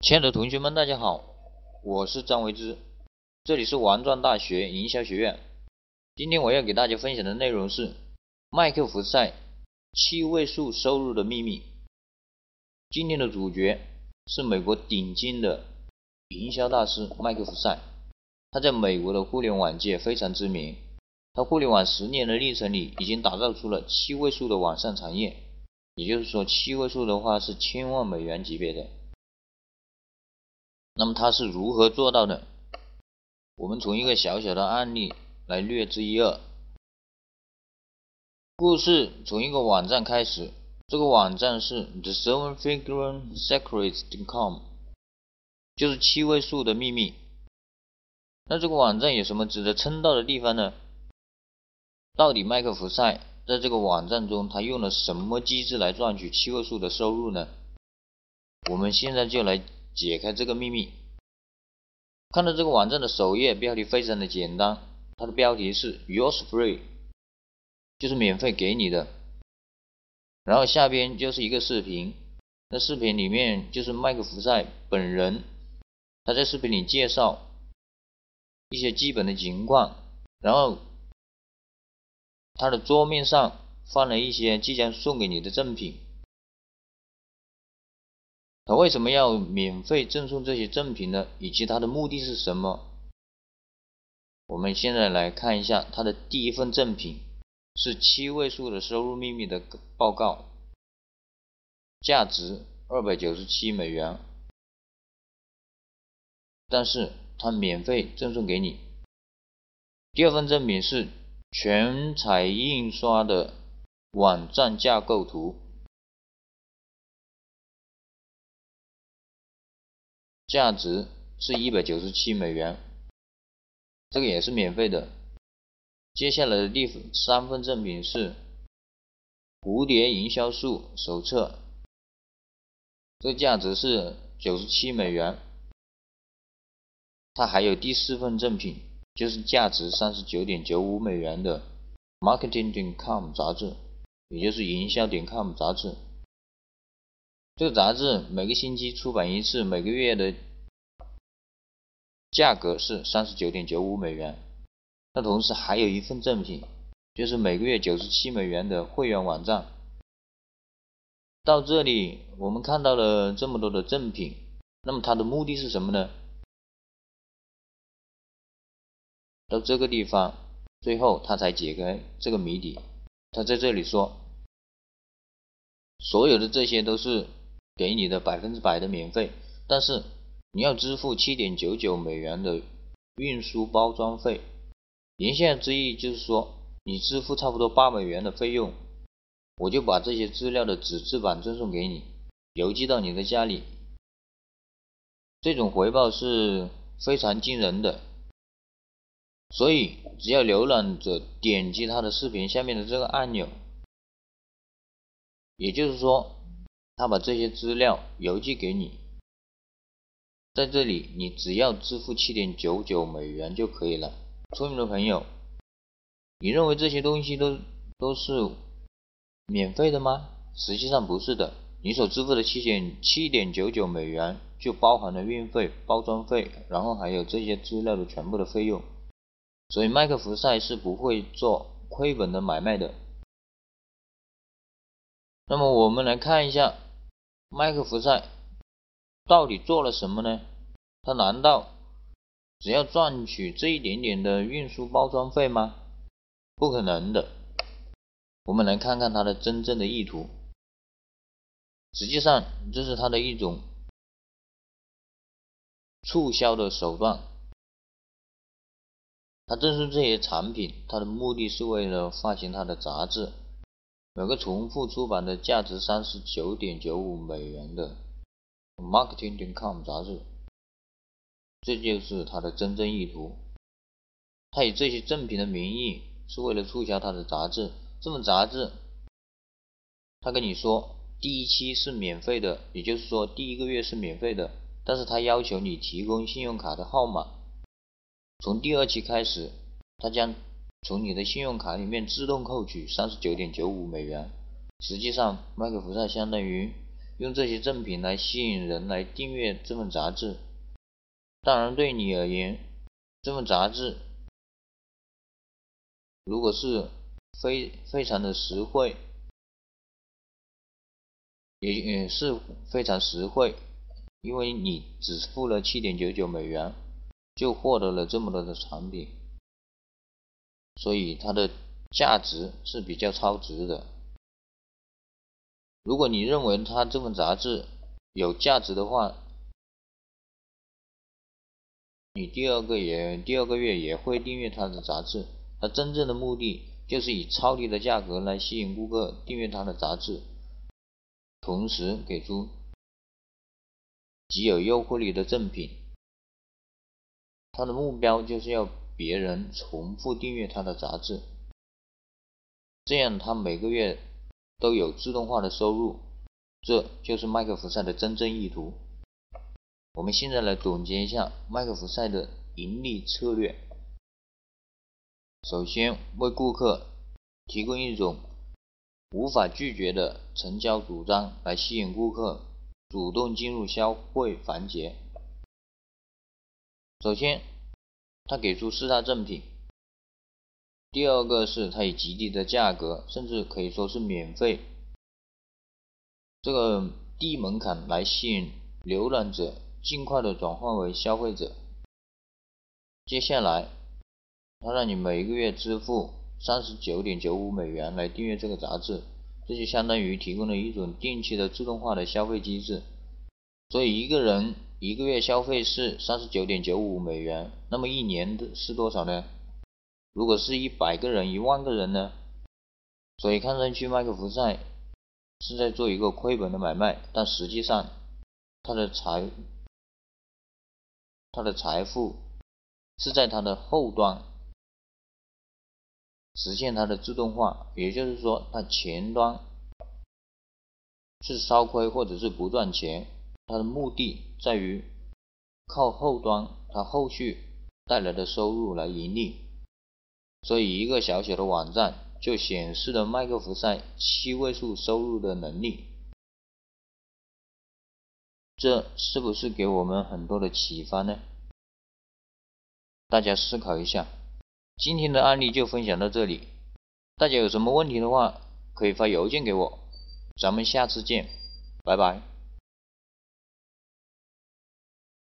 亲爱的同学们，大家好，我是张维之，这里是王庄大学营销学院。今天我要给大家分享的内容是麦克弗赛七位数收入的秘密。今天的主角是美国顶尖的营销大师麦克弗赛，他在美国的互联网界非常知名。他互联网十年的历程里，已经打造出了七位数的网上产业，也就是说，七位数的话是千万美元级别的。那么他是如何做到的？我们从一个小小的案例来略知一二。故事从一个网站开始，这个网站是 The Seven Figure Secrets.com，就是七位数的秘密。那这个网站有什么值得称道的地方呢？到底麦克弗赛在这个网站中，他用了什么机制来赚取七位数的收入呢？我们现在就来。解开这个秘密。看到这个网站的首页标题非常的简单，它的标题是 “Yours Free”，就是免费给你的。然后下边就是一个视频，那视频里面就是麦克福赛本人，他在视频里介绍一些基本的情况，然后他的桌面上放了一些即将送给你的赠品。他为什么要免费赠送这些赠品呢？以及他的目的是什么？我们现在来看一下他的第一份赠品，是七位数的收入秘密的报告，价值二百九十七美元，但是他免费赠送给你。第二份赠品是全彩印刷的网站架构图。价值是一百九十七美元，这个也是免费的。接下来的第三份赠品是蝴蝶营销术手册，这价值是九十七美元。它还有第四份赠品，就是价值三十九点九五美元的 Marketing.com 杂志，也就是营销点 com 杂志。这个杂志每个星期出版一次，每个月的价格是三十九点九五美元。那同时还有一份赠品，就是每个月九十七美元的会员网站。到这里，我们看到了这么多的赠品，那么它的目的是什么呢？到这个地方，最后他才解开这个谜底。他在这里说，所有的这些都是。给你的百分之百的免费，但是你要支付七点九九美元的运输包装费。言下之意就是说，你支付差不多八美元的费用，我就把这些资料的纸质版赠送给你，邮寄到你的家里。这种回报是非常惊人的。所以，只要浏览者点击他的视频下面的这个按钮，也就是说。他把这些资料邮寄给你，在这里你只要支付七点九九美元就可以了。聪明的朋友，你认为这些东西都都是免费的吗？实际上不是的，你所支付的七点七点九九美元就包含了运费、包装费，然后还有这些资料的全部的费用。所以麦克弗赛是不会做亏本的买卖的。那么我们来看一下。麦克弗赛到底做了什么呢？他难道只要赚取这一点点的运输包装费吗？不可能的。我们来看看他的真正的意图。实际上，这是他的一种促销的手段。他赠送这些产品，他的目的是为了发行他的杂志。有个重复出版的价值三十九点九五美元的 Marketing.com 杂志，这就是他的真正意图。他以这些赠品的名义，是为了促销他的杂志。这份杂志，他跟你说第一期是免费的，也就是说第一个月是免费的，但是他要求你提供信用卡的号码。从第二期开始，他将从你的信用卡里面自动扣取三十九点九五美元，实际上麦克弗赛相当于用这些赠品来吸引人来订阅这份杂志。当然，对你而言，这份杂志如果是非非常的实惠，也也是非常实惠，因为你只付了七点九九美元，就获得了这么多的产品，所以它的价值是比较超值的。如果你认为它这份杂志有价值的话，你第二个也第二个月也会订阅它的杂志。它真正的目的就是以超低的价格来吸引顾客订阅它的杂志，同时给出极有诱惑力的赠品。它的目标就是要别人重复订阅他的杂志，这样他每个月都有自动化的收入。这就是麦克福赛的真正意图。我们现在来总结一下麦克福赛的盈利策略。首先，为顾客提供一种无法拒绝的成交主张，来吸引顾客主动进入消费环节。首先，他给出四大赠品。第二个是他以极低的价格，甚至可以说是免费，这个低门槛来吸引浏览者。尽快的转换为消费者。接下来，他让你每个月支付三十九点九五美元来订阅这个杂志，这就相当于提供了一种定期的自动化的消费机制。所以一个人一个月消费是三十九点九五美元，那么一年的是多少呢？如果是一百个人、一万个人呢？所以看上去麦克福赛是在做一个亏本的买卖，但实际上他的财。他的财富是在他的后端实现它的自动化，也就是说，它前端是烧亏或者是不赚钱，它的目的在于靠后端它后续带来的收入来盈利。所以，一个小小的网站就显示了麦克福赛七位数收入的能力，这是不是给我们很多的启发呢？大家思考一下，今天的案例就分享到这里。大家有什么问题的话，可以发邮件给我。咱们下次见，拜拜。